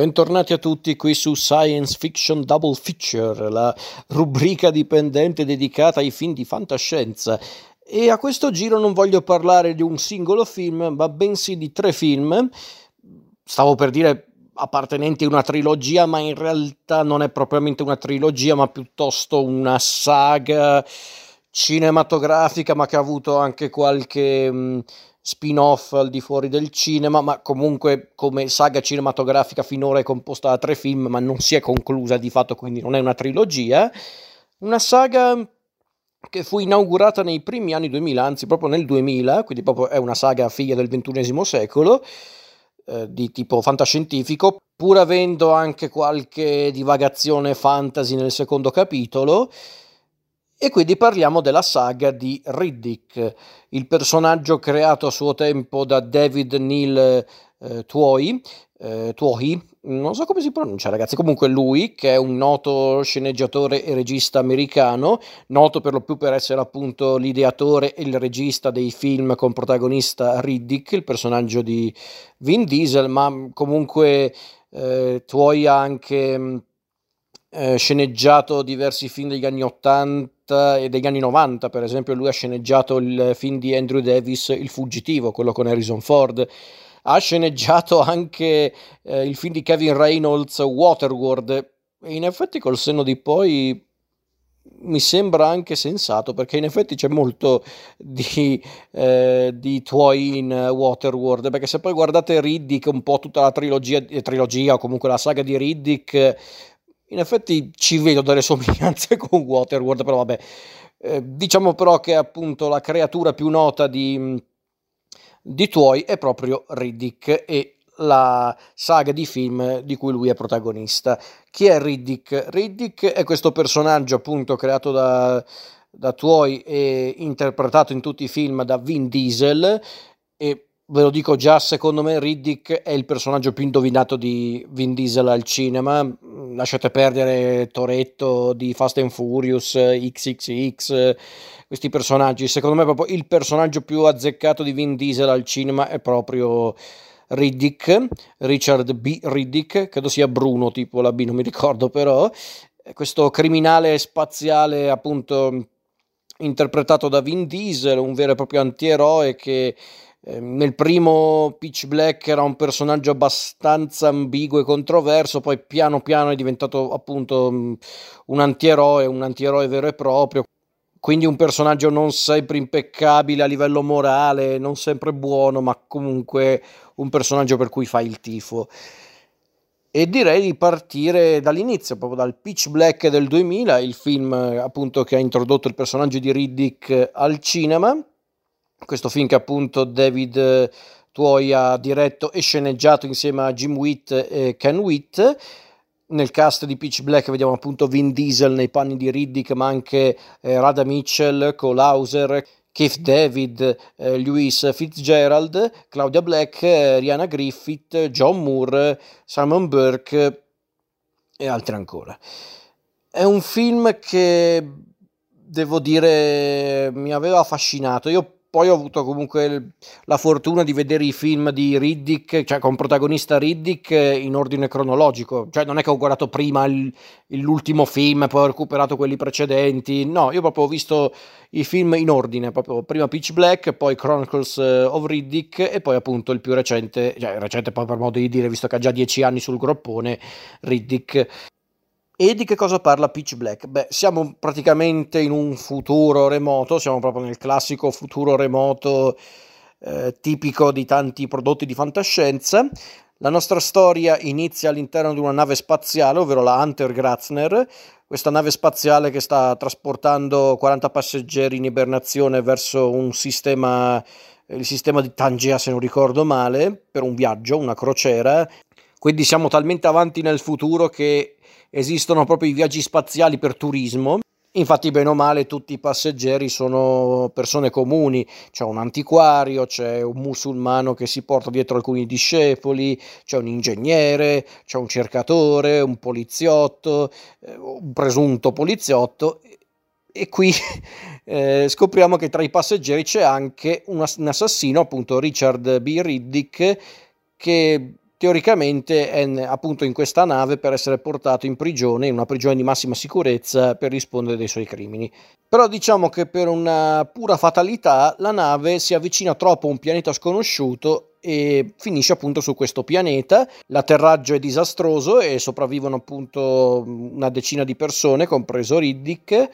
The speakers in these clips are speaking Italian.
Bentornati a tutti qui su Science Fiction Double Feature, la rubrica dipendente dedicata ai film di fantascienza. E a questo giro non voglio parlare di un singolo film, ma bensì di tre film. Stavo per dire appartenenti a una trilogia, ma in realtà non è propriamente una trilogia, ma piuttosto una saga cinematografica, ma che ha avuto anche qualche spin-off al di fuori del cinema, ma comunque come saga cinematografica finora è composta da tre film, ma non si è conclusa di fatto, quindi non è una trilogia. Una saga che fu inaugurata nei primi anni 2000, anzi proprio nel 2000, quindi proprio è una saga figlia del XXI secolo, eh, di tipo fantascientifico, pur avendo anche qualche divagazione fantasy nel secondo capitolo. E quindi parliamo della saga di Riddick, il personaggio creato a suo tempo da David Neil eh, Tuohy, eh, Tuohy, non so come si pronuncia ragazzi, comunque lui che è un noto sceneggiatore e regista americano, noto per lo più per essere appunto l'ideatore e il regista dei film con protagonista Riddick, il personaggio di Vin Diesel, ma comunque eh, Tuohy ha anche eh, sceneggiato diversi film degli anni 80 e degli anni 90, per esempio lui ha sceneggiato il film di Andrew Davis Il fuggitivo, quello con Harrison Ford. Ha sceneggiato anche eh, il film di Kevin Reynolds Waterworld e in effetti col senno di poi mi sembra anche sensato perché in effetti c'è molto di, eh, di tuoi in Waterworld perché se poi guardate Riddick un po' tutta la trilogia, trilogia o comunque la saga di Riddick in effetti ci vedo delle somiglianze con Waterworld, però vabbè. Eh, diciamo però che appunto la creatura più nota di, di Tuoi è proprio Riddick e la saga di film di cui lui è protagonista. Chi è Riddick? Riddick è questo personaggio appunto creato da, da Tuoi e interpretato in tutti i film da Vin Diesel e ve lo dico già, secondo me Riddick è il personaggio più indovinato di Vin Diesel al cinema. Lasciate perdere Toretto di Fast and Furious, XXX, questi personaggi. Secondo me proprio il personaggio più azzeccato di Vin Diesel al cinema è proprio Riddick, Richard B. Riddick, credo sia Bruno tipo la B, non mi ricordo però. Questo criminale spaziale appunto interpretato da Vin Diesel, un vero e proprio antieroe che nel primo Pitch Black era un personaggio abbastanza ambiguo e controverso, poi piano piano è diventato appunto mm, un antieroe, un antieroe vero e proprio. Quindi un personaggio non sempre impeccabile a livello morale, non sempre buono, ma comunque un personaggio per cui fai il tifo. E direi di partire dall'inizio, proprio dal Pitch Black del 2000, il film appunto che ha introdotto il personaggio di Riddick al cinema questo film che appunto David eh, Tuoi ha diretto e sceneggiato insieme a Jim Witt e Ken Witt. Nel cast di Pitch Black vediamo appunto Vin Diesel nei panni di Riddick, ma anche eh, Rada Mitchell, Cole Hauser, Keith David, eh, Lewis Fitzgerald, Claudia Black, eh, Rihanna Griffith, John Moore, Simon Burke e altri ancora. È un film che devo dire mi aveva affascinato. Io poi ho avuto comunque la fortuna di vedere i film di Riddick, cioè con protagonista Riddick in ordine cronologico, cioè non è che ho guardato prima il, l'ultimo film poi ho recuperato quelli precedenti, no, io proprio ho visto i film in ordine, proprio prima Pitch Black, poi Chronicles of Riddick e poi appunto il più recente, cioè recente poi per modo di dire, visto che ha già dieci anni sul groppone, Riddick. E di che cosa parla Pitch Black? Beh, siamo praticamente in un futuro remoto, siamo proprio nel classico futuro remoto eh, tipico di tanti prodotti di fantascienza. La nostra storia inizia all'interno di una nave spaziale, ovvero la Hunter Gratzner, questa nave spaziale che sta trasportando 40 passeggeri in ibernazione verso un sistema, il sistema di Tangea se non ricordo male, per un viaggio, una crociera. Quindi siamo talmente avanti nel futuro che esistono proprio i viaggi spaziali per turismo. Infatti, bene o male, tutti i passeggeri sono persone comuni. C'è un antiquario, c'è un musulmano che si porta dietro alcuni discepoli, c'è un ingegnere, c'è un cercatore, un poliziotto, eh, un presunto poliziotto. E qui eh, scopriamo che tra i passeggeri c'è anche un, un assassino, appunto Richard B. Riddick, che teoricamente è appunto in questa nave per essere portato in prigione, in una prigione di massima sicurezza per rispondere dei suoi crimini. Però diciamo che per una pura fatalità la nave si avvicina troppo a un pianeta sconosciuto e finisce appunto su questo pianeta. L'atterraggio è disastroso e sopravvivono appunto una decina di persone, compreso Riddick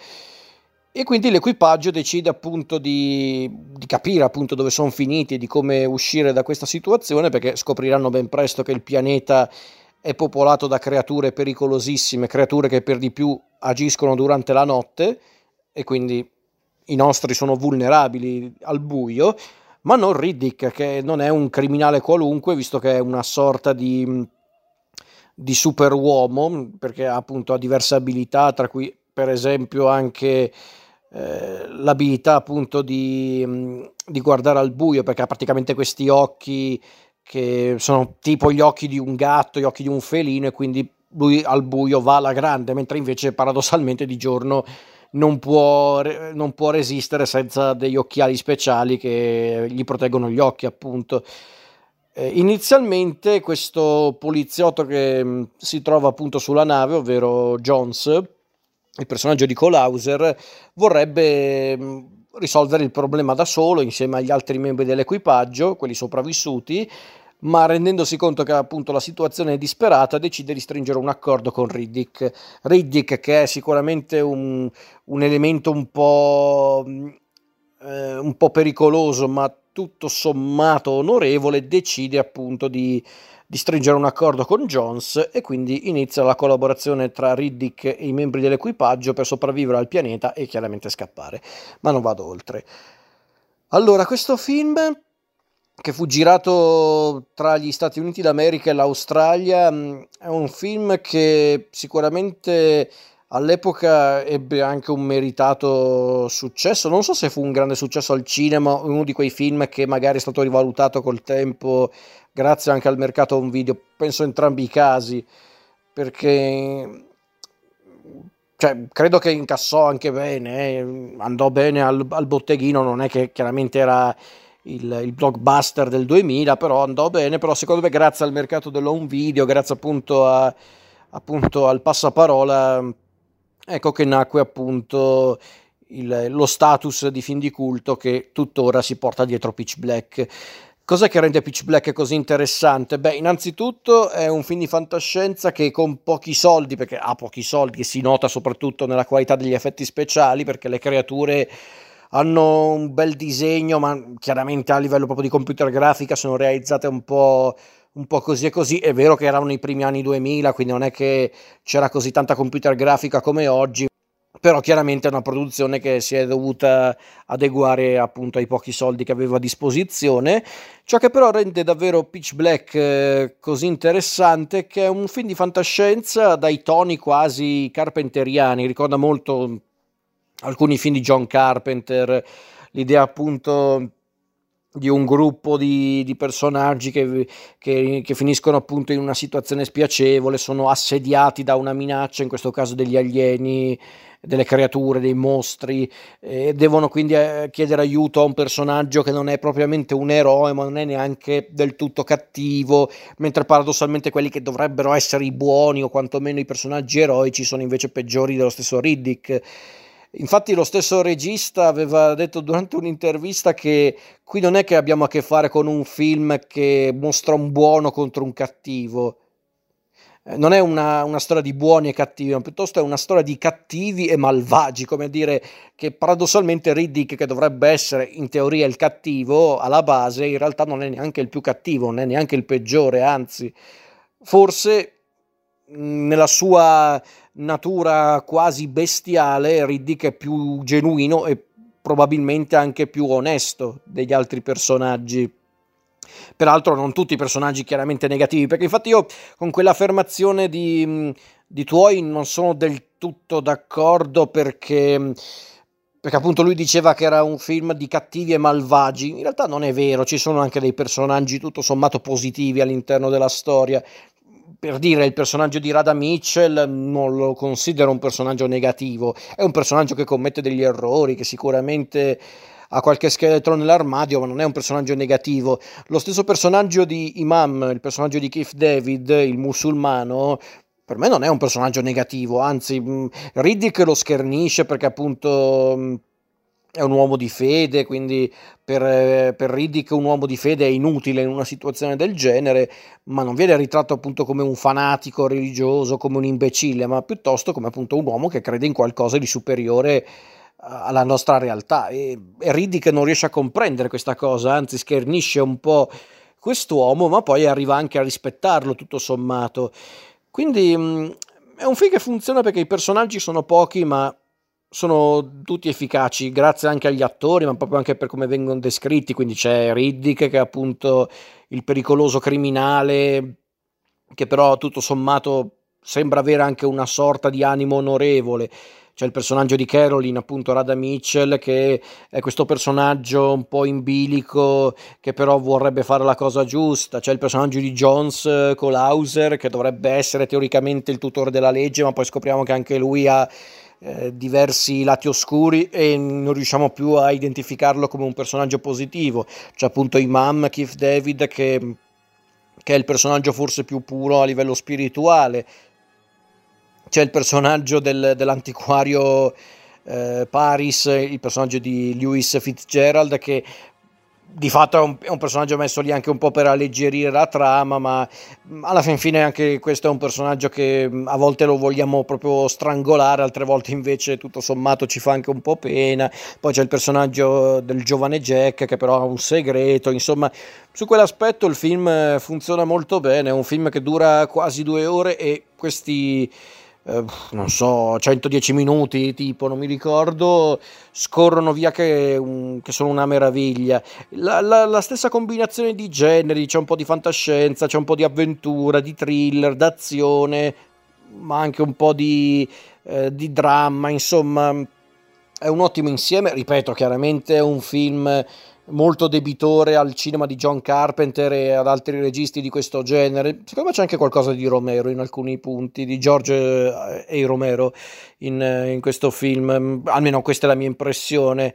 e quindi l'equipaggio decide appunto di, di capire appunto dove sono finiti e di come uscire da questa situazione perché scopriranno ben presto che il pianeta è popolato da creature pericolosissime, creature che per di più agiscono durante la notte e quindi i nostri sono vulnerabili al buio, ma non Riddick che non è un criminale qualunque visto che è una sorta di, di superuomo perché appunto ha diverse abilità tra cui per esempio anche eh, l'abilità appunto di, mm, di, guardare al buio perché ha praticamente questi occhi che sono tipo gli occhi di un gatto, gli occhi di un felino e quindi lui al buio va alla grande, mentre invece paradossalmente di giorno non può, non può resistere senza degli occhiali speciali che gli proteggono gli occhi appunto. Eh, inizialmente questo poliziotto che mm, si trova appunto sulla nave, ovvero Jones, il personaggio di Cole vorrebbe mm, risolvere il problema da solo insieme agli altri membri dell'equipaggio, quelli sopravvissuti, ma rendendosi conto che appunto la situazione è disperata decide di stringere un accordo con Riddick. Riddick che è sicuramente un, un elemento un po', mm, eh, un po' pericoloso ma tutto sommato onorevole decide appunto di di stringere un accordo con Jones e quindi inizia la collaborazione tra Riddick e i membri dell'equipaggio per sopravvivere al pianeta e chiaramente scappare. Ma non vado oltre. Allora, questo film che fu girato tra gli Stati Uniti d'America e l'Australia mm, è un film che sicuramente all'epoca ebbe anche un meritato successo. Non so se fu un grande successo al cinema, uno di quei film che magari è stato rivalutato col tempo grazie anche al mercato home video, penso entrambi i casi, perché cioè, credo che incassò anche bene, eh. andò bene al, al, botteghino, non è che chiaramente era il, il, blockbuster del 2000, però andò bene, però secondo me grazie al mercato dell'home video, grazie appunto, a, appunto al passaparola, ecco che nacque appunto il, lo status di film di culto che tuttora si porta dietro Pitch Black. Cos'è che rende Pitch Black così interessante? Beh, innanzitutto è un film di fantascienza che con pochi soldi, perché ha pochi soldi e si nota soprattutto nella qualità degli effetti speciali, perché le creature hanno un bel disegno, ma chiaramente a livello proprio di computer grafica sono realizzate un po', un po' così e così. È vero che erano i primi anni 2000, quindi non è che c'era così tanta computer grafica come oggi però chiaramente è una produzione che si è dovuta adeguare appunto ai pochi soldi che aveva a disposizione. Ciò che però rende davvero Pitch Black eh, così interessante che è un film di fantascienza dai toni quasi carpenteriani, ricorda molto alcuni film di John Carpenter, l'idea appunto di un gruppo di, di personaggi che, che, che, finiscono appunto in una situazione spiacevole, sono assediati da una minaccia, in questo caso degli alieni, delle creature, dei mostri, e devono quindi eh, chiedere aiuto a un personaggio che non è propriamente un eroe, ma non è neanche del tutto cattivo, mentre paradossalmente quelli che dovrebbero essere i buoni o quantomeno i personaggi eroici sono invece peggiori dello stesso Riddick Infatti lo stesso regista aveva detto durante un'intervista che qui non è che abbiamo a che fare con un film che mostra un buono contro un cattivo. Eh, non è una, una, storia di buoni e cattivi, ma piuttosto è una storia di cattivi e malvagi, come dire che paradossalmente Riddick, che dovrebbe essere in teoria il cattivo alla base, in realtà non è neanche il più cattivo, non è neanche il peggiore, anzi, forse nella sua natura quasi bestiale, Riddick è più genuino e probabilmente anche più onesto degli altri personaggi. Peraltro non tutti i personaggi chiaramente negativi, perché infatti io con quell'affermazione di, di tuoi non sono del tutto d'accordo perché perché appunto lui diceva che era un film di cattivi e malvagi, in realtà non è vero, ci sono anche dei personaggi tutto sommato positivi all'interno della storia, per dire il personaggio di Rada Mitchell non lo considero un personaggio negativo, è un personaggio che commette degli errori, che sicuramente ha qualche scheletro nell'armadio, ma non è un personaggio negativo. Lo stesso personaggio di Imam, il personaggio di Keith David, il musulmano, per me non è un personaggio negativo, anzi Riddick lo schernisce perché appunto è un uomo di fede, quindi per, eh, per Riddick un uomo di fede è inutile in una situazione del genere, ma non viene ritratto appunto come un fanatico religioso, come un imbecille, ma piuttosto come appunto un uomo che crede in qualcosa di superiore alla nostra realtà e, e Riddick non riesce a comprendere questa cosa, anzi schernisce un po' quest'uomo, ma poi arriva anche a rispettarlo tutto sommato. Quindi mh, mm, è un film che funziona perché i personaggi sono pochi, ma sono tutti efficaci, grazie anche agli attori, ma proprio anche per come vengono descritti. Quindi c'è Riddick, che è appunto il pericoloso criminale, che però tutto sommato sembra avere anche una sorta di animo onorevole c'è il personaggio di Caroline, appunto Rada Mitchell, che è questo personaggio un po' in bilico, che però vorrebbe fare la cosa giusta. C'è il personaggio di Jones eh, Colhauser, che dovrebbe essere teoricamente il tutore della legge, ma poi scopriamo che anche lui ha eh, diversi lati oscuri e non riusciamo più a identificarlo come un personaggio positivo. C'è appunto Imam Keith David che, che è il personaggio forse più puro a livello spirituale c'è il personaggio del, dell'antiquario eh, Paris, il personaggio di Lewis Fitzgerald che di fatto è un, è un, personaggio messo lì anche un po' per alleggerire la trama, ma alla fin fine anche questo è un personaggio che a volte lo vogliamo proprio strangolare, altre volte invece tutto sommato ci fa anche un po' pena. Poi c'è il personaggio del giovane Jack che però ha un segreto, insomma, su quell'aspetto il film funziona molto bene, è un film che dura quasi due ore e questi eh, non so, 110 minuti, tipo, non mi ricordo, scorrono via che, un, che sono una meraviglia. La, la, la, stessa combinazione di generi, c'è un po' di fantascienza, c'è un po' di avventura, di thriller, d'azione, ma anche un po' di, eh, di dramma, insomma, è un ottimo insieme. Ripeto, chiaramente è un film molto debitore al cinema di John Carpenter e ad altri registi di questo genere. Secondo me c'è anche qualcosa di Romero in alcuni punti, di George eh, A. Romero in, eh, in questo film, almeno questa è la mia impressione.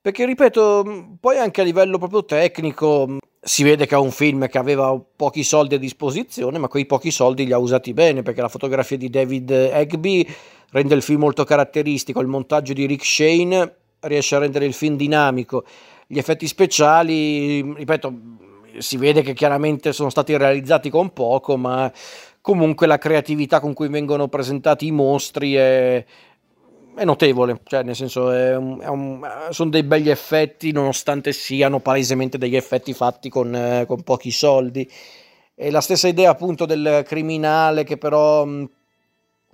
Perché ripeto, poi anche a livello proprio tecnico si vede che è un film che aveva pochi soldi a disposizione, ma quei pochi soldi li ha usati bene, perché la fotografia di David Egby rende il film molto caratteristico, il montaggio di Rick Shane riesce a rendere il film dinamico gli effetti speciali, ripeto, si vede che chiaramente sono stati realizzati con poco, ma comunque la creatività con cui vengono presentati i mostri è, è notevole, cioè nel senso è un, è un, sono dei begli effetti nonostante siano palesemente degli effetti fatti con, eh, con pochi soldi. E la stessa idea appunto del criminale che però mh,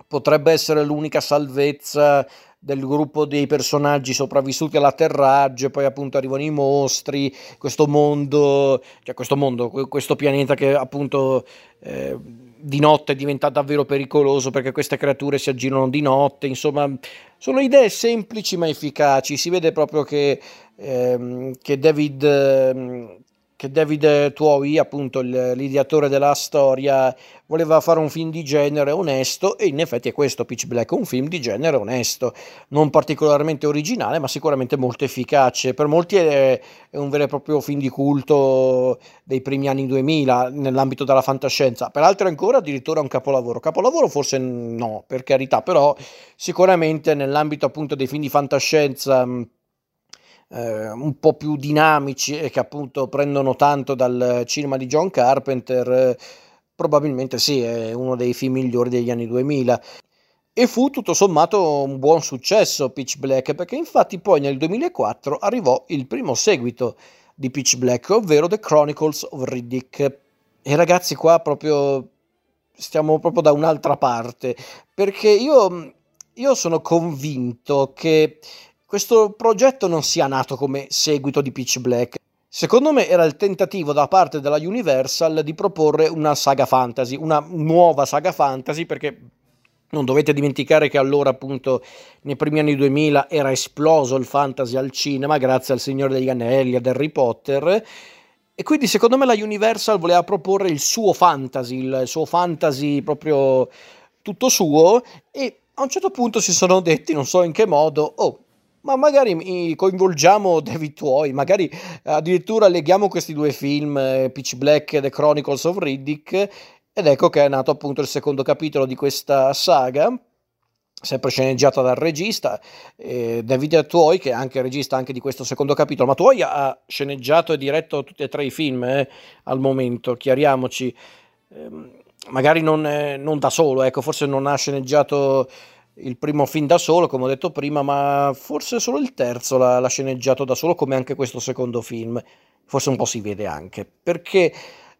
potrebbe essere l'unica salvezza del gruppo dei personaggi sopravvissuti all'atterraggio, poi appunto arrivano i mostri, questo mondo, cioè questo mondo, questo pianeta che appunto eh, di notte diventa davvero pericoloso perché queste creature si aggirano di notte, insomma sono idee semplici ma efficaci, si vede proprio che, ehm, che David... Ehm, che David Tuohy, appunto l'ideatore della storia, voleva fare un film di genere onesto e in effetti è questo Pitch Black, un film di genere onesto, non particolarmente originale ma sicuramente molto efficace. Per molti è, è un vero e proprio film di culto dei primi anni 2000 nell'ambito della fantascienza, per altri ancora addirittura un capolavoro. Capolavoro forse no, per carità, però sicuramente nell'ambito appunto dei film di fantascienza eh, un po' più dinamici e che appunto prendono tanto dal cinema di John Carpenter, eh, probabilmente sì, è uno dei film migliori degli anni 2000. E fu tutto sommato un buon successo Pitch Black, perché infatti poi nel 2004 arrivò il primo seguito di Pitch Black, ovvero The Chronicles of Riddick. E ragazzi, qua proprio stiamo proprio da un'altra parte, perché io, io sono convinto che questo progetto non sia nato come seguito di Pitch Black. Secondo me era il tentativo da parte della Universal di proporre una saga fantasy, una nuova saga fantasy, perché non dovete dimenticare che allora, appunto, nei primi anni 2000 era esploso il fantasy al cinema grazie al Signore degli Anelli, ad Harry Potter. E quindi, secondo me, la Universal voleva proporre il suo fantasy, il suo fantasy proprio tutto suo. E a un certo punto si sono detti, non so in che modo, oh, ma magari coinvolgiamo David Tuoi, magari addirittura leghiamo questi due film, eh, Pitch Black e The Chronicles of Riddick, ed ecco che è nato appunto il secondo capitolo di questa saga, sempre sceneggiata dal regista eh, David Tuoi, che è anche regista anche di questo secondo capitolo, ma Tuoi ha sceneggiato e diretto tutti e tre i film eh, al momento, chiariamoci, eh, magari non, non, da solo, ecco, forse non ha sceneggiato il primo film da solo, come ho detto prima, ma forse solo il terzo l'ha, l'ha sceneggiato da solo, come anche questo secondo film, forse un po' si vede anche, perché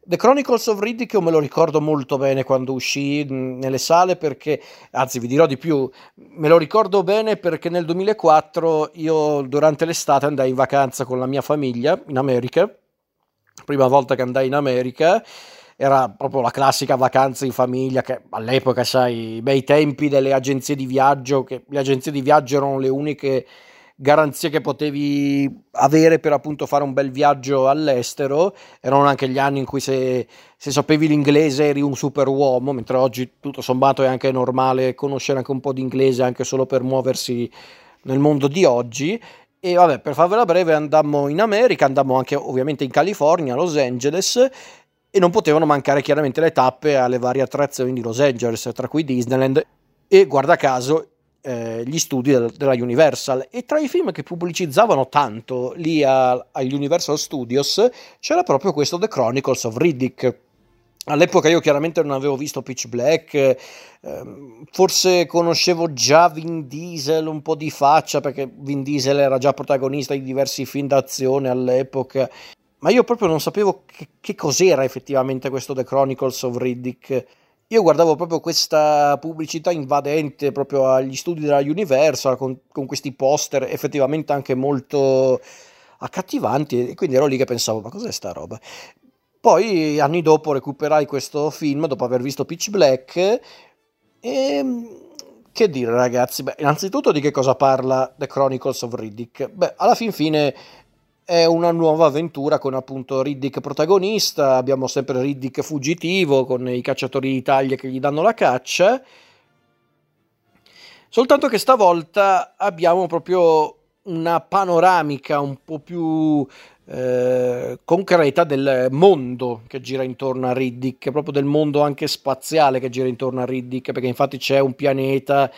The Chronicles of Riddick io me lo ricordo molto bene quando uscì nelle sale perché, anzi vi dirò di più, me lo ricordo bene perché nel 2004 io durante l'estate andai in vacanza con la mia famiglia in America, prima volta che andai in America, era proprio la classica vacanza in famiglia che all'epoca, sai, bei tempi delle agenzie di viaggio, che le agenzie di viaggio erano le uniche garanzie che potevi avere per appunto fare un bel viaggio all'estero. Erano anche gli anni in cui se, se sapevi l'inglese eri un super uomo, mentre oggi tutto sommato è anche normale conoscere anche un po' di inglese anche solo per muoversi nel mondo di oggi. E vabbè, per farvela breve, andammo in America, andammo anche ovviamente in California, a Los Angeles, e non potevano mancare chiaramente le tappe alle varie attrazioni di Los Angeles, tra cui Disneyland e guarda caso eh, gli studi del, della Universal e tra i film che pubblicizzavano tanto lì agli Universal Studios c'era proprio questo The Chronicles of Riddick. All'epoca io chiaramente non avevo visto Pitch Black, eh, forse conoscevo già Vin Diesel un po' di faccia perché Vin Diesel era già protagonista di diversi film d'azione all'epoca, ma io proprio non sapevo che, che cos'era effettivamente questo The Chronicles of Riddick io guardavo proprio questa pubblicità invadente proprio agli studi della Universal con, con questi poster effettivamente anche molto accattivanti e quindi ero lì che pensavo ma cos'è sta roba? Poi anni dopo recuperai questo film dopo aver visto Pitch Black e che dire ragazzi, beh innanzitutto di che cosa parla The Chronicles of Riddick? Beh alla fin fine è una nuova avventura con appunto Riddick protagonista, abbiamo sempre Riddick fuggitivo con i cacciatori d'Italia che gli danno la caccia. Soltanto che stavolta abbiamo proprio una panoramica un po' più eh, concreta del mondo che gira intorno a Riddick, proprio del mondo anche spaziale che gira intorno a Riddick, perché infatti c'è un pianeta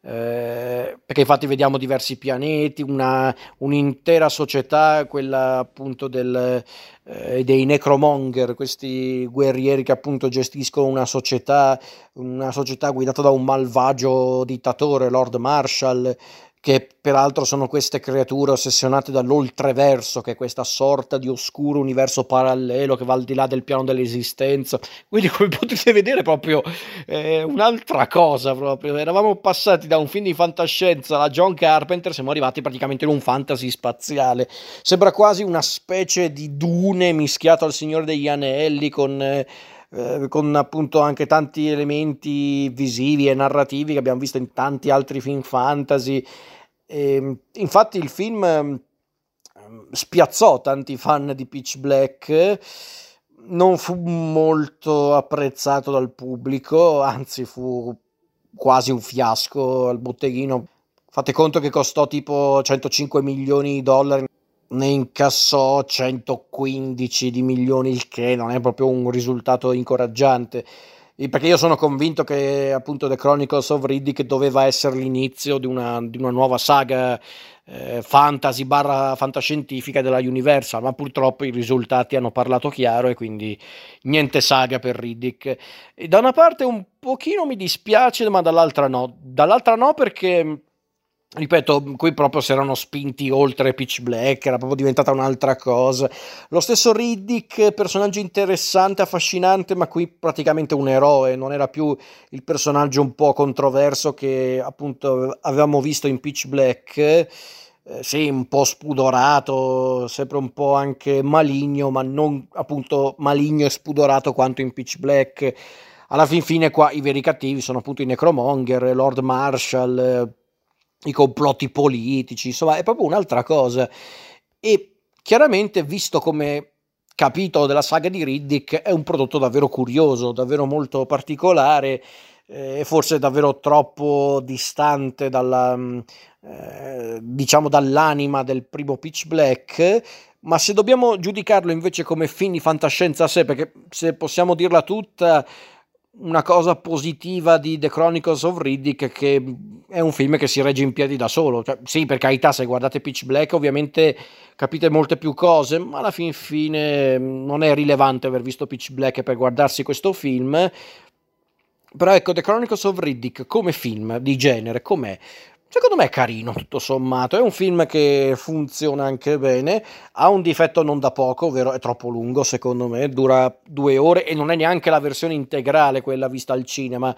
eh, perché infatti vediamo diversi pianeti, una, un'intera società, quella appunto del, eh, dei necromonger, questi guerrieri che appunto gestiscono una società, una società guidata da un malvagio dittatore, Lord Marshall, che peraltro sono queste creature ossessionate dall'oltreverso, che è questa sorta di oscuro universo parallelo che va al di là del piano dell'esistenza. Quindi, come potete vedere, proprio eh, un'altra cosa. Proprio. Eravamo passati da un film di fantascienza alla John Carpenter, siamo arrivati praticamente in un fantasy spaziale. Sembra quasi una specie di dune mischiato al Signore degli Anelli con. Eh, eh, con appunto anche tanti elementi visivi e narrativi che abbiamo visto in tanti altri film fantasy. E, ehm, infatti il film ehm, spiazzò tanti fan di Pitch Black, non fu molto apprezzato dal pubblico, anzi fu quasi un fiasco al botteghino. Fate conto che costò tipo 105 milioni di dollari ne incassò 115 di milioni, il che non è proprio un risultato incoraggiante. Perché io sono convinto che appunto The Chronicles of Riddick doveva essere l'inizio di una, di una nuova saga eh, fantasy barra fantascientifica della Universal, ma purtroppo i risultati hanno parlato chiaro e quindi niente saga per Riddick. E da una parte un pochino mi dispiace, ma dall'altra no. Dall'altra no perché Ripeto, qui proprio si erano spinti oltre Pitch Black, era proprio diventata un'altra cosa. Lo stesso Riddick, personaggio interessante, affascinante, ma qui praticamente un eroe, non era più il personaggio un po' controverso che appunto avevamo visto in Pitch Black. Eh, sì, un po' spudorato, sempre un po' anche maligno, ma non appunto maligno e spudorato quanto in Pitch Black. Alla fin fine qua i veri cattivi sono appunto i Necromonger, Lord Marshall, i complotti politici, insomma è proprio un'altra cosa. E chiaramente visto come capitolo della saga di Riddick è un prodotto davvero curioso, davvero molto particolare. è forse davvero troppo distante dalla, mm, eh, diciamo dall'anima del primo Pitch Black ma se dobbiamo giudicarlo invece come film di fantascienza a sé perché se possiamo dirla tutta una cosa positiva di The Chronicles of Riddick che è un film che si regge in piedi da solo. Cioè, sì, per carità, se guardate Pitch Black ovviamente capite molte più cose, ma alla fin fine non è rilevante aver visto Pitch Black per guardarsi questo film. Però ecco, The Chronicles of Riddick come film di genere, com'è? Secondo me è carino, tutto sommato. È un film che funziona anche bene. Ha un difetto non da poco, ovvero è troppo lungo, secondo me. Dura due ore e non è neanche la versione integrale, quella vista al cinema.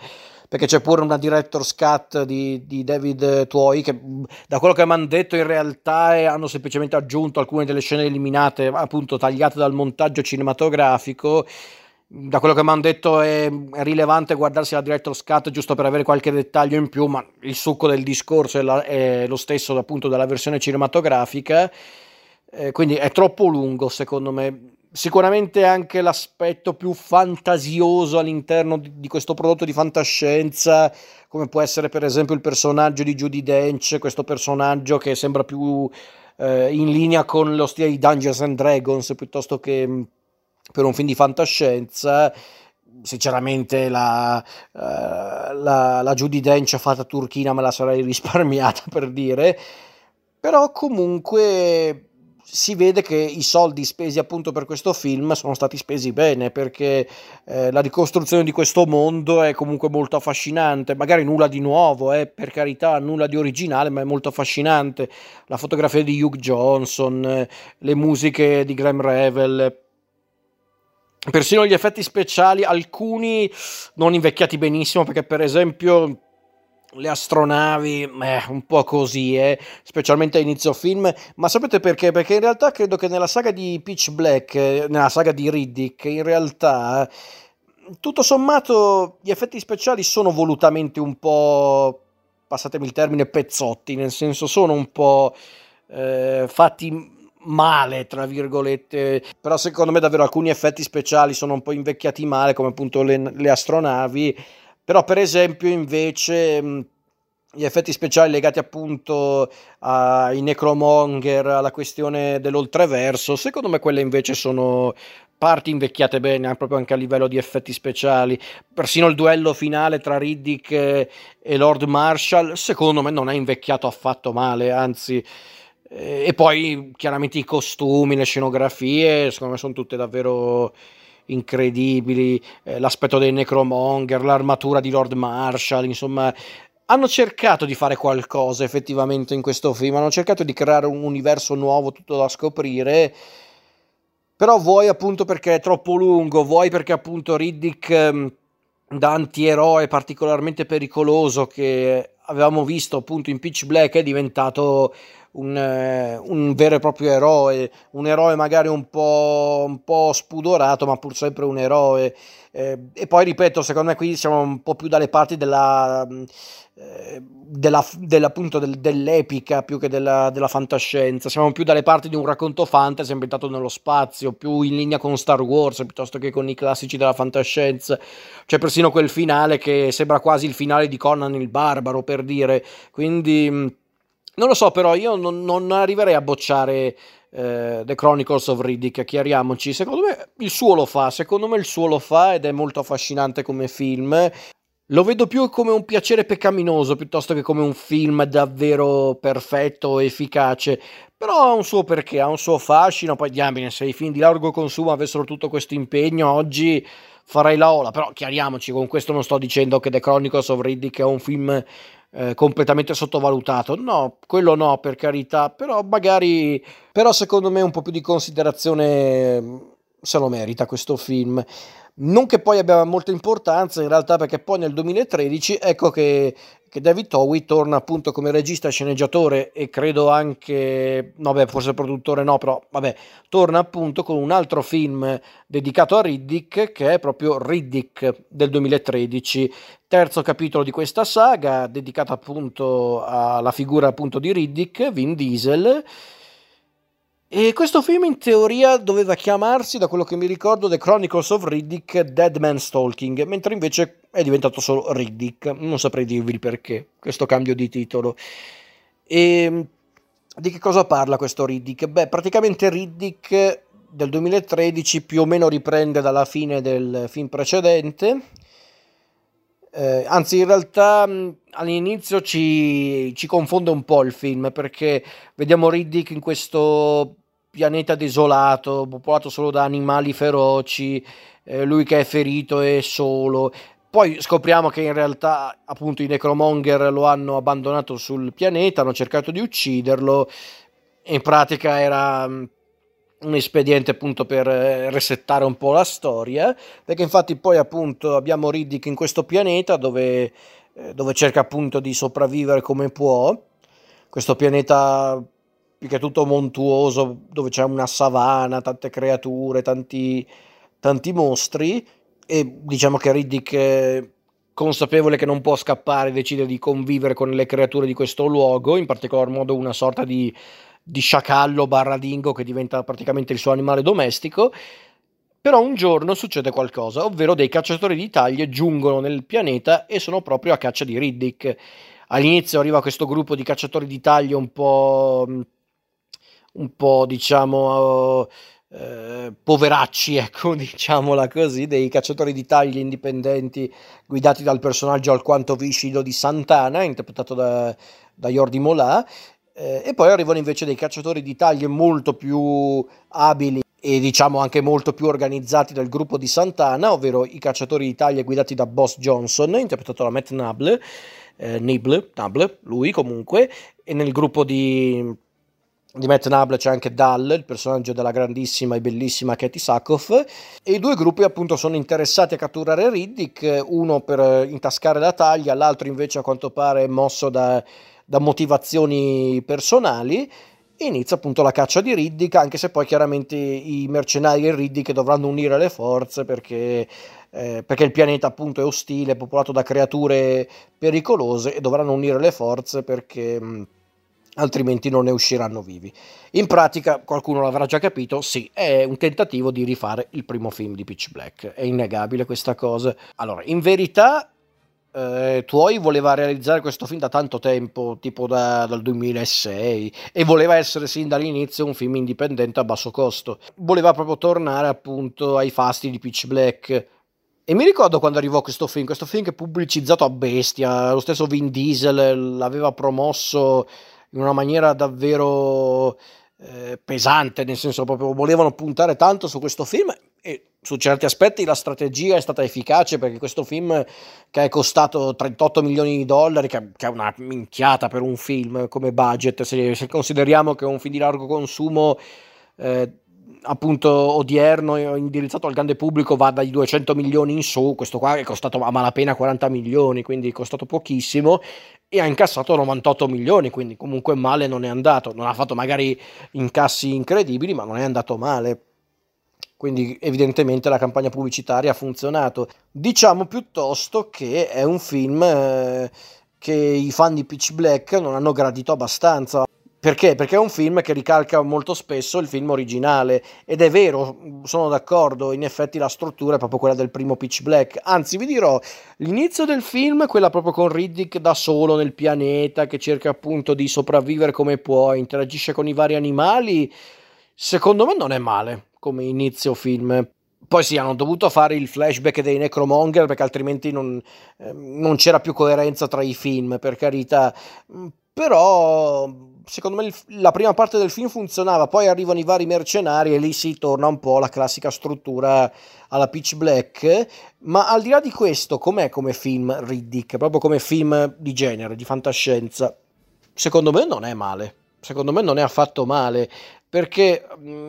Perché c'è pure una director's cut di, di David Tuoi che, da quello che mi hanno detto, in realtà è, hanno semplicemente aggiunto alcune delle scene eliminate, appunto tagliate dal montaggio cinematografico da quello che mi hanno detto è, rilevante guardarsi la director's cut giusto per avere qualche dettaglio in più, ma il succo del discorso è, la, è lo stesso appunto della versione cinematografica, eh, quindi è troppo lungo secondo me. Sicuramente anche l'aspetto più fantasioso all'interno di, di questo prodotto di fantascienza, come può essere per esempio il personaggio di Judy Dench, questo personaggio che sembra più eh, in linea con lo stile di Dungeons and Dragons piuttosto che per un film di fantascienza sinceramente la, uh, la, la Judy Dench fatta turchina me la sarei risparmiata per dire però comunque si vede che i soldi spesi appunto per questo film sono stati spesi bene perché eh, la ricostruzione di questo mondo è comunque molto affascinante, magari nulla di nuovo, eh, per carità, nulla di originale, ma è molto affascinante. La fotografia di Hugh Johnson, eh, le musiche di Graham Revel, persino gli effetti speciali, alcuni non invecchiati benissimo, perché per esempio le astronavi, eh, un po' così, eh, specialmente a inizio film, ma sapete perché? Perché in realtà credo che nella saga di Pitch Black, eh, nella saga di Riddick, in realtà tutto sommato gli effetti speciali sono volutamente un po', passatemi il termine, pezzotti, nel senso sono un po' eh, fatti male, tra virgolette, però secondo me davvero alcuni effetti speciali sono un po' invecchiati male, come appunto le, le astronavi, però per esempio invece gli effetti speciali legati appunto ai necromonger, alla questione dell'oltreverso, secondo me quelle invece sono parti invecchiate bene, proprio anche a livello di effetti speciali. Persino il duello finale tra Riddick e Lord Marshall, secondo me non è invecchiato affatto male, anzi eh, e poi chiaramente i costumi, le scenografie, secondo me sono tutte davvero incredibili. Eh, l'aspetto dei Necromonger, l'armatura di Lord Marshall, insomma, hanno cercato di fare qualcosa effettivamente in questo film, hanno cercato di creare un universo nuovo, tutto da scoprire. Però vuoi appunto perché è troppo lungo, vuoi perché appunto Riddick ehm, da antieroe particolarmente pericoloso che avevamo visto appunto in Pitch Black è diventato un, eh, un, vero e proprio eroe, un eroe magari un po', un po spudorato, ma pur sempre un eroe. Eh, e poi ripeto, secondo me qui siamo un po' più dalle parti della, eh, della, del, dell'epica più che della, della, fantascienza. Siamo più dalle parti di un racconto fantasy ambientato nello spazio, più in linea con Star Wars piuttosto che con i classici della fantascienza. C'è persino quel finale che sembra quasi il finale di Conan il Barbaro, per dire. Quindi non lo so, però io non, non arriverei a bocciare eh, The Chronicles of Riddick, chiariamoci. Secondo me il suo lo fa, secondo me il suo lo fa ed è molto affascinante come film. Lo vedo più come un piacere peccaminoso piuttosto che come un film davvero perfetto, efficace. Però ha un suo perché, ha un suo fascino. Poi diamine, se i film di largo consumo avessero tutto questo impegno, oggi farei la ola. Però chiariamoci, con questo non sto dicendo che The Chronicles of Riddick è un film eh, completamente sottovalutato. No, quello no, per carità, però magari, però secondo me un po' più di considerazione mm, se lo merita questo film. Non che poi abbia molta importanza in realtà perché poi nel 2013 ecco che che David Towie torna appunto come regista sceneggiatore e credo anche, no beh, forse produttore no, però vabbè, torna appunto con un altro film dedicato a Riddick che è proprio Riddick del 2013, terzo capitolo di questa saga dedicato appunto alla figura appunto di Riddick, Vin Diesel E questo film in teoria doveva chiamarsi, da quello che mi ricordo, The Chronicles of Riddick Dead Man Stalking, mentre invece è diventato solo Riddick. Non saprei dirvi il perché, questo cambio di titolo. E di che cosa parla questo Riddick? Beh, praticamente Riddick del 2013 più o meno riprende dalla fine del film precedente. Eh, anzi, in realtà all'inizio ci, ci, confonde un po' il film perché vediamo Riddick in questo pianeta desolato, popolato solo da animali feroci, eh, lui che è ferito e solo. Poi scopriamo che in realtà appunto i necromonger lo hanno abbandonato sul pianeta, hanno cercato di ucciderlo. In pratica era mm, un espediente appunto per eh, resettare un po' la storia, perché infatti poi appunto abbiamo Riddick in questo pianeta dove, eh, dove cerca appunto di sopravvivere come può. Questo pianeta più che tutto montuoso, dove c'è una savana, tante creature, tanti, tanti mostri, e diciamo che Riddick, consapevole che non può scappare, decide di convivere con le creature di questo luogo, in particolar modo una sorta di, di sciacallo barra dingo che diventa praticamente il suo animale domestico. Però un giorno succede qualcosa, ovvero dei cacciatori di taglie giungono nel pianeta e sono proprio a caccia di Riddick. All'inizio arriva questo gruppo di cacciatori di taglie un po' un po' diciamo eh, poveracci, ecco, diciamola così, dei cacciatori di tagli indipendenti guidati dal personaggio alquanto viscido di Santana, interpretato da, da Jordi Molà, eh, e poi arrivano invece dei cacciatori di taglie molto più abili e diciamo anche molto più organizzati del gruppo di Santana, ovvero i cacciatori di taglie guidati da Boss Johnson, interpretato da Matt Nable, eh, Nibble, Nable, lui comunque, e nel gruppo di di Matt Nable c'è anche Dal, il personaggio della grandissima e bellissima Katie Sackhoff, e i due gruppi appunto sono interessati a catturare Riddick, uno per intascare la taglia, l'altro invece a quanto pare è mosso da, da motivazioni personali, e inizia appunto la caccia di Riddick, anche se poi chiaramente i mercenari e Riddick dovranno unire le forze perché, eh, perché il pianeta appunto è ostile, è popolato da creature pericolose e dovranno unire le forze perché altrimenti non ne usciranno vivi. In pratica, qualcuno l'avrà già capito, sì, è un tentativo di rifare il primo film di Pitch Black, è innegabile questa cosa. Allora, in verità, eh, Tuoi voleva realizzare questo film da tanto tempo, tipo da, dal 2006, e voleva essere sin dall'inizio un film indipendente a basso costo. Voleva proprio tornare appunto ai fasti di Pitch Black. E mi ricordo quando arrivò questo film, questo film che pubblicizzato a bestia, lo stesso Vin Diesel l'aveva promosso in una maniera davvero eh, pesante, nel senso proprio volevano puntare tanto su questo film e su certi aspetti la strategia è stata efficace perché questo film che è costato 38 milioni di dollari, che, che è una minchiata per un film come budget, se, se consideriamo che è un film di largo consumo eh, appunto odierno indirizzato al grande pubblico va dai 200 milioni in su, questo qua è costato a malapena 40 milioni, quindi è costato pochissimo e ha incassato 98 milioni, quindi comunque male non è andato, non ha fatto magari incassi incredibili, ma non è andato male. Quindi evidentemente la campagna pubblicitaria ha funzionato. Diciamo piuttosto che è un film eh, che i fan di Pitch Black non hanno gradito abbastanza. Perché? Perché è un film che ricalca molto spesso il film originale ed è vero, sono d'accordo, in effetti la struttura è proprio quella del primo Pitch Black, anzi vi dirò, l'inizio del film, quella proprio con Riddick da solo nel pianeta che cerca appunto di sopravvivere come può, interagisce con i vari animali, secondo me non è male come inizio film. Poi sì, hanno dovuto fare il flashback dei Necromonger perché altrimenti non, eh, non c'era più coerenza tra i film, per carità. Però secondo me la prima parte del film funzionava, poi arrivano i vari mercenari e lì si torna un po' alla classica struttura alla Pitch Black, ma al di là di questo, com'è come film Riddick, proprio come film di genere, di fantascienza? Secondo me non è male, secondo me non è affatto male, perché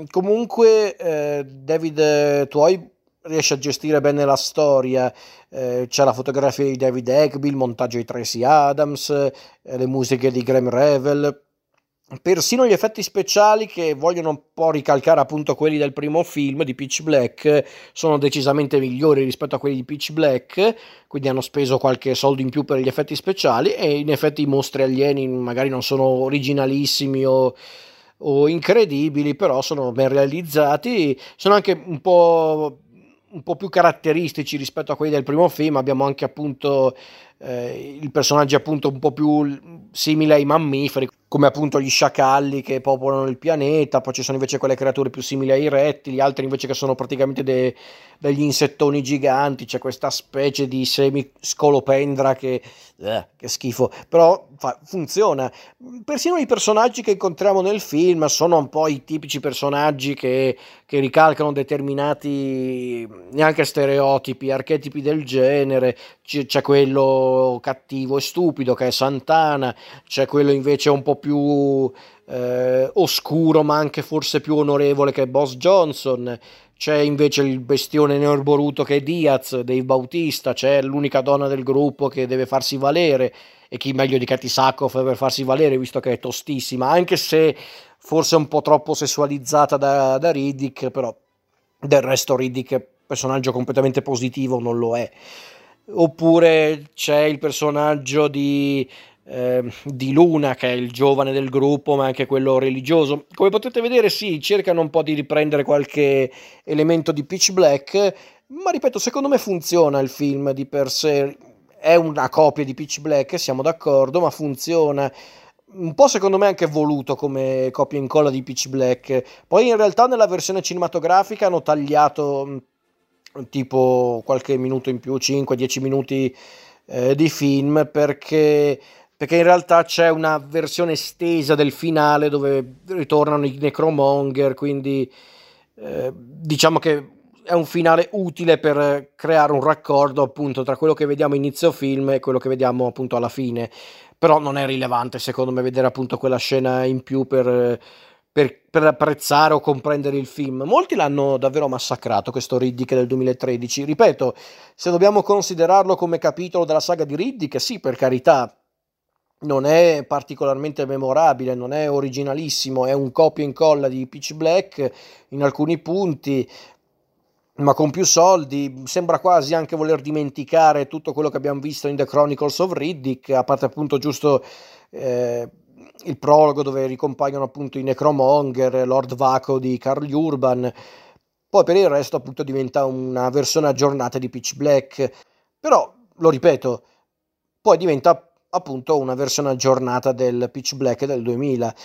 comunque eh, David Tuoi riesce a gestire bene la storia, eh, c'è la fotografia di David Egby, il montaggio di Tracy Adams, eh, le musiche di Graham Revel, persino gli effetti speciali che vogliono un po' ricalcare appunto quelli del primo film di Pitch Black sono decisamente migliori rispetto a quelli di Pitch Black quindi hanno speso qualche soldo in più per gli effetti speciali e in effetti i mostri alieni magari non sono originalissimi o, o incredibili, però sono ben realizzati, sono anche un po' un po' più caratteristici rispetto a quelli del primo film. Abbiamo anche appunto eh, il personaggio appunto un po' più simile ai mammiferi, come appunto gli sciacalli che popolano il pianeta, poi ci sono invece quelle creature più simili ai rettili, altri invece che sono praticamente de- degli insettoni giganti, c'è questa specie di semi-scolopendra che, eh, che schifo, però fa- funziona. Persino i personaggi che incontriamo nel film sono un po' i tipici personaggi che, che ricalcano determinati neanche stereotipi, archetipi del genere, C- c'è quello cattivo e stupido che è Santana, c'è quello invece un po' più eh, oscuro ma anche forse più onorevole che Boss Johnson, c'è invece il bestione neorboruto che è Diaz, Dave Bautista, c'è l'unica donna del gruppo che deve farsi valere e chi meglio di Katy Sackhoff per farsi valere visto che è tostissima, anche se forse un po' troppo sessualizzata da, da Riddick, però del resto Riddick personaggio completamente positivo non lo è. Oppure c'è il personaggio di eh, di Luna, che è il giovane del gruppo, ma anche quello religioso. Come potete vedere, sì, cercano un po' di riprendere qualche elemento di Pitch Black, ma ripeto, secondo me funziona il film di per sé. È una copia di Pitch Black, siamo d'accordo, ma funziona un po' secondo me anche voluto come copia e incolla di Pitch Black. Poi in realtà nella versione cinematografica hanno tagliato tipo qualche minuto in più, 5-10 minuti eh, di film perché perché in realtà c'è una versione estesa del finale dove ritornano i Necromonger, quindi eh, diciamo che è un finale utile per creare un raccordo appunto tra quello che vediamo inizio film e quello che vediamo appunto alla fine, però non è rilevante secondo me vedere appunto quella scena in più per, per, per apprezzare o comprendere il film. Molti l'hanno davvero massacrato questo Riddick del 2013, ripeto, se dobbiamo considerarlo come capitolo della saga di Riddick, sì per carità, non è particolarmente memorabile, non è originalissimo, è un copia e incolla di Pitch Black in alcuni punti, ma con più soldi. Sembra quasi anche voler dimenticare tutto quello che abbiamo visto in The Chronicles of Riddick, a parte appunto giusto eh, il prologo dove ricompaiono appunto i Necromonger, Lord Vaco di Carl Urban. Poi per il resto appunto diventa una versione aggiornata di Pitch Black. Però, lo ripeto, poi diventa appunto una versione aggiornata del Pitch Black del 2000.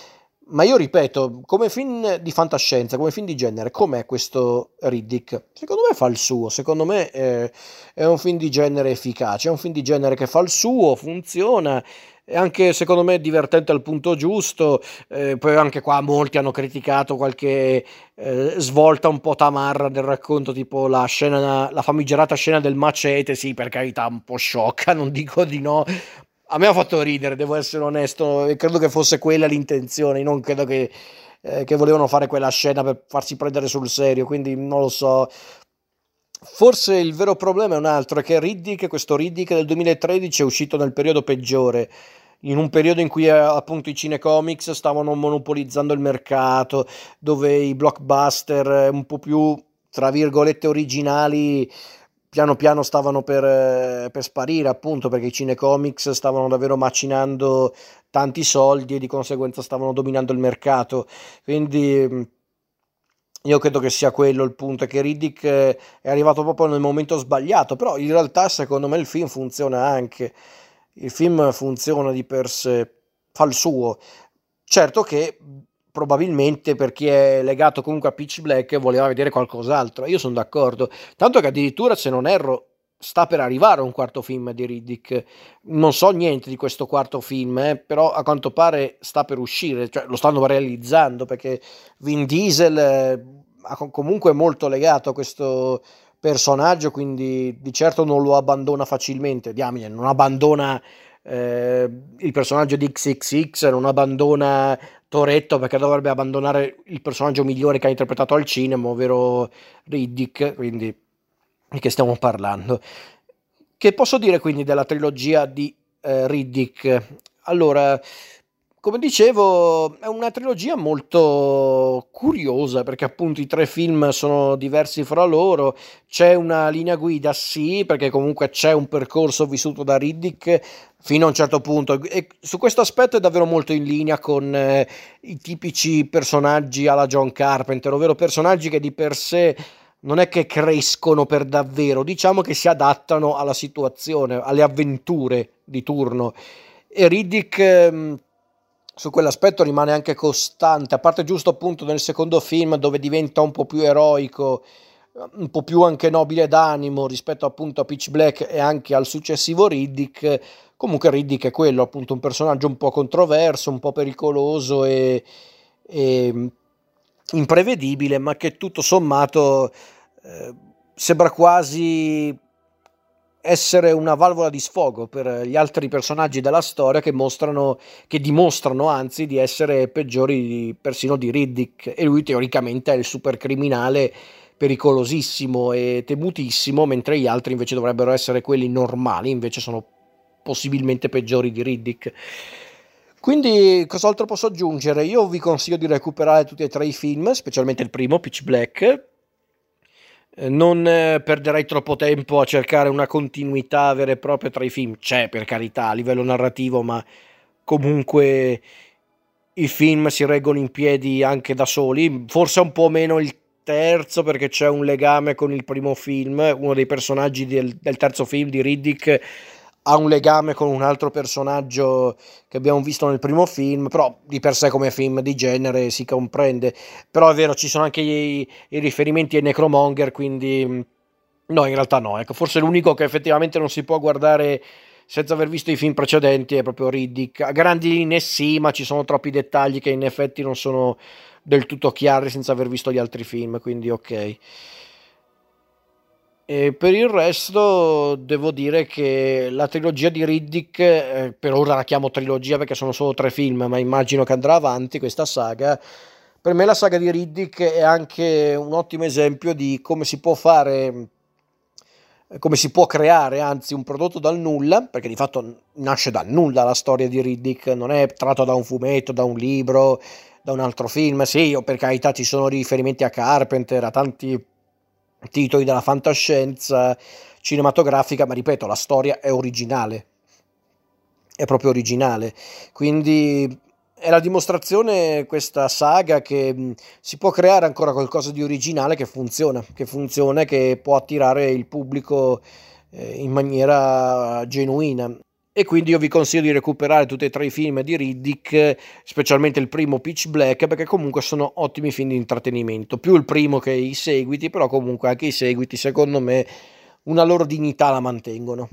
Ma io ripeto, come film di fantascienza, come film di genere, com'è questo Riddick? Secondo me fa il suo, secondo me è, è un film di genere efficace, è un film di genere che fa il suo, funziona, è anche secondo me divertente al punto giusto, eh, poi anche qua molti hanno criticato qualche eh, svolta un po' tamarra del racconto, tipo la scena, la famigerata scena del macete, sì per carità un po' sciocca, non dico di no, a me ha fatto ridere, devo essere onesto, credo che fosse quella l'intenzione, non credo che, eh, che volevano fare quella scena per farsi prendere sul serio, quindi non lo so. Forse il vero problema è un altro, è che Riddick, questo Riddick del 2013 è uscito nel periodo peggiore, in un periodo in cui eh, appunto i cinecomics stavano monopolizzando il mercato, dove i blockbuster eh, un po' più, tra virgolette, originali piano piano stavano per, eh, per, sparire appunto perché i cinecomics stavano davvero macinando tanti soldi e di conseguenza stavano dominando il mercato. Quindi mm, io credo che sia quello il punto che Riddick eh, è arrivato proprio nel momento sbagliato però in realtà secondo me il film funziona anche. Il film funziona di per sé fa il suo. Certo che probabilmente per chi è legato comunque a Pitch Black voleva vedere qualcos'altro. Io sono d'accordo. Tanto che addirittura, se non erro, sta per arrivare un quarto film di Riddick. Non so niente di questo quarto film, eh, però a quanto pare sta per uscire, cioè lo stanno realizzando perché Vin Diesel eh, comunque molto legato a questo personaggio, quindi di certo non lo abbandona facilmente. Diamine, non abbandona eh, il personaggio di XXX, non abbandona Toretto perché dovrebbe abbandonare il personaggio migliore che ha interpretato al cinema, ovvero Riddick, quindi di che stiamo parlando. Che posso dire quindi della trilogia di eh, Riddick? Allora, come dicevo, è una trilogia molto curiosa perché appunto i tre film sono diversi fra loro, c'è una linea guida, sì, perché comunque c'è un percorso vissuto da Riddick fino a un certo punto e su questo aspetto è davvero molto in linea con eh, i tipici personaggi alla John Carpenter, ovvero personaggi che di per sé non è che crescono per davvero, diciamo che si adattano alla situazione, alle avventure di turno. E Riddick ehm, su quell'aspetto rimane anche costante, a parte giusto appunto nel secondo film dove diventa un po' più eroico, un po' più anche nobile d'animo rispetto appunto a Pitch Black e anche al successivo Riddick. Comunque Riddick è quello, appunto un personaggio un po' controverso, un po' pericoloso e, e imprevedibile, ma che tutto sommato eh, sembra quasi essere una valvola di sfogo per gli altri personaggi della storia che mostrano, che dimostrano anzi di essere peggiori persino di Riddick e lui teoricamente è il super criminale pericolosissimo e temutissimo, mentre gli altri invece dovrebbero essere quelli normali, invece sono possibilmente peggiori di Riddick. Quindi cos'altro posso aggiungere? Io vi consiglio di recuperare tutti e tre i film, specialmente il primo, Pitch Black, non eh, perderei troppo tempo a cercare una continuità vera e propria tra i film. C'è per carità a livello narrativo, ma comunque i film si reggono in piedi anche da soli. Forse un po' meno il terzo perché c'è un legame con il primo film. Uno dei personaggi del, del terzo film di Riddick ha un legame con un altro personaggio che abbiamo visto nel primo film, però di per sé come film di genere si comprende. Però è vero, ci sono anche i, i riferimenti ai Necromonger, quindi mm, no, in realtà no. Ecco, forse l'unico che effettivamente non si può guardare senza aver visto i film precedenti è proprio Riddick. A grandi linee sì, ma ci sono troppi dettagli che in effetti non sono del tutto chiari senza aver visto gli altri film, quindi ok. E per il resto devo dire che la trilogia di Riddick, eh, per ora la chiamo trilogia perché sono solo tre film, ma immagino che andrà avanti questa saga. Per me la saga di Riddick è anche un ottimo esempio di come si può fare, come si può creare, anzi, un prodotto dal nulla, perché di fatto nasce dal nulla la storia di Riddick, non è tratto da un fumetto, da un libro, da un altro film. Sì, o per carità ci sono riferimenti a Carpenter, a tanti titoli della fantascienza cinematografica, ma ripeto, la storia è originale, è proprio originale. Quindi è la dimostrazione, questa saga, che si può creare ancora qualcosa di originale che funziona, che funziona e che può attirare il pubblico eh, in maniera genuina e quindi io vi consiglio di recuperare tutti e tre i film di Riddick, specialmente il primo Pitch Black, perché comunque sono ottimi film di intrattenimento, più il primo che i seguiti, però comunque anche i seguiti secondo me una loro dignità la mantengono.